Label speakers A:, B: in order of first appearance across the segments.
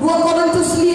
A: saudara 2 Korintus 5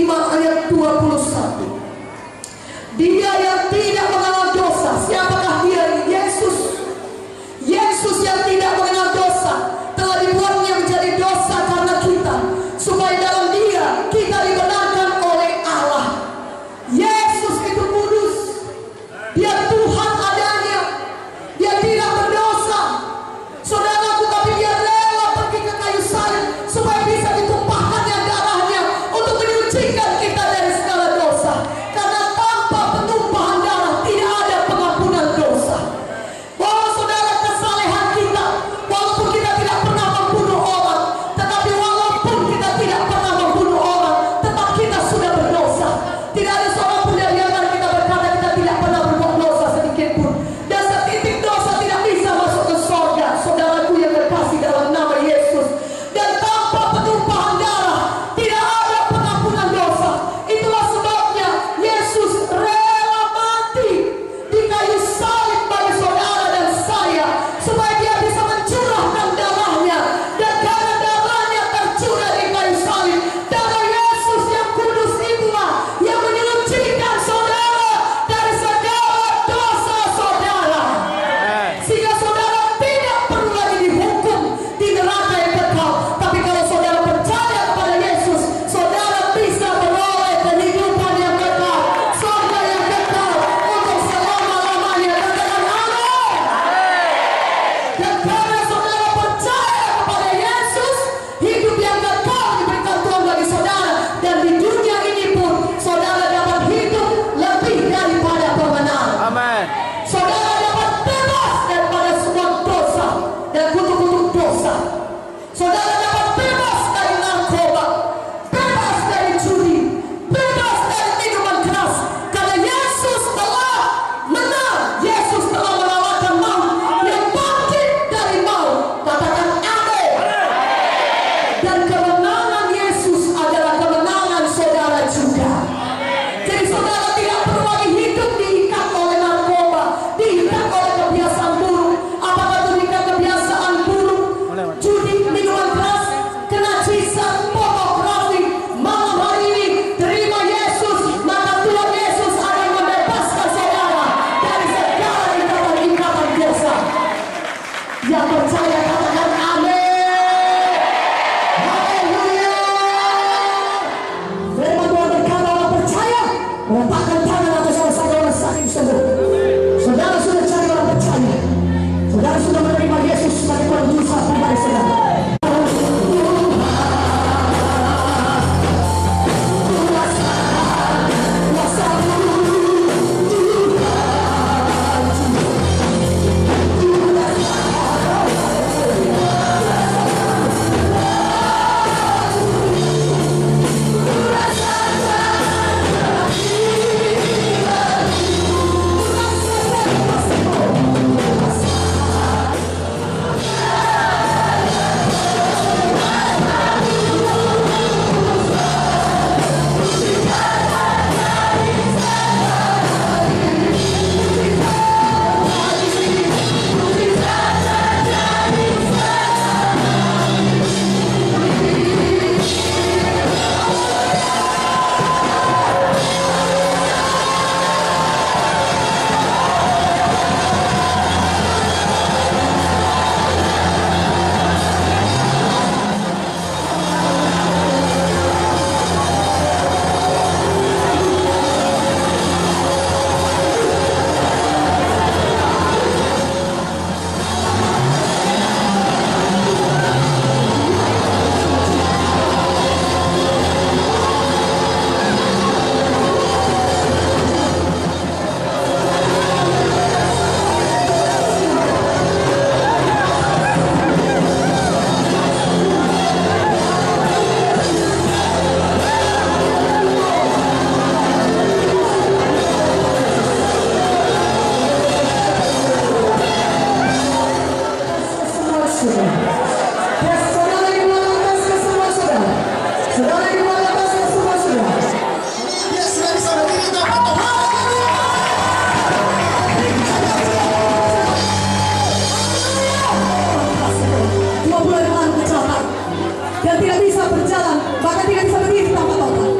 A: tidak bisa berjalan, bahkan tidak bisa berdiri tanpa Tuhan.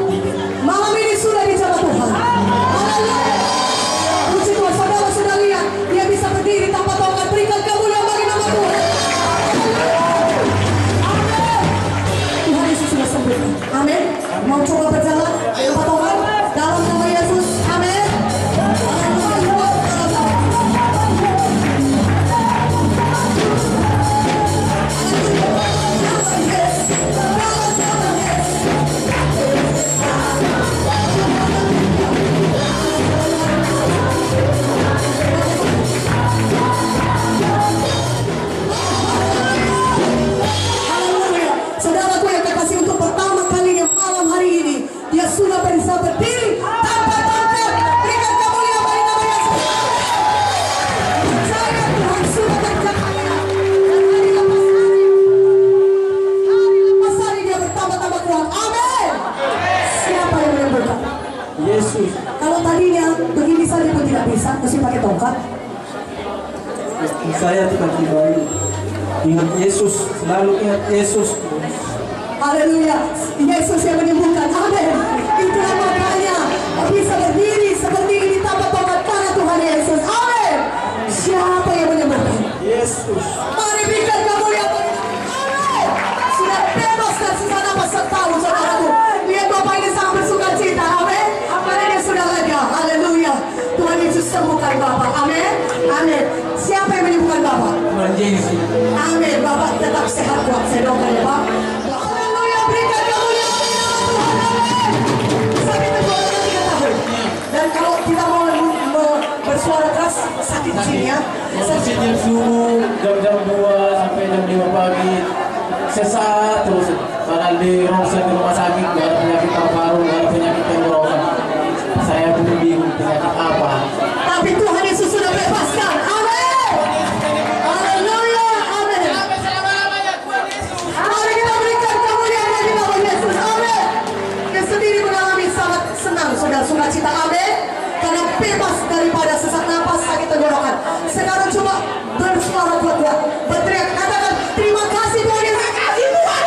A: Malam ini sudah dijawab Tuhan. Haleluya. Puji Tuhan, saudara-saudari yang dia bisa berdiri tanpa tongkat. Berikan kemuliaan bagi nama Tuhan. Tuhan Yesus sudah sembuh. Amin. Mau coba pisang terus sih pakai tongkat.
B: Saya kan tiba-tiba ingat Yesus selalu ingat Yesus.
A: Haleluya. Yesus yang menyembuhkan. Amin. mesinnya ya, mesinnya
B: subuh jam-jam 2 sampai jam 5 pagi sesat terus. Padahal di rumah sakit rumah sakit gak ada penyakit paru-paru
A: Sekarang cuma bersuara kuat dia. Berteriak katakan terima kasih Tuhan Terima kasih Tuhan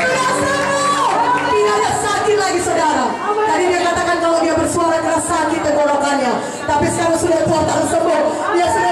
A: Sudah sembuh. Tidak ada sakit lagi saudara. Tadi dia katakan kalau dia bersuara keras sakit tenggorokannya. Tapi sekarang sudah Tuhan tak sembuh. Dia sudah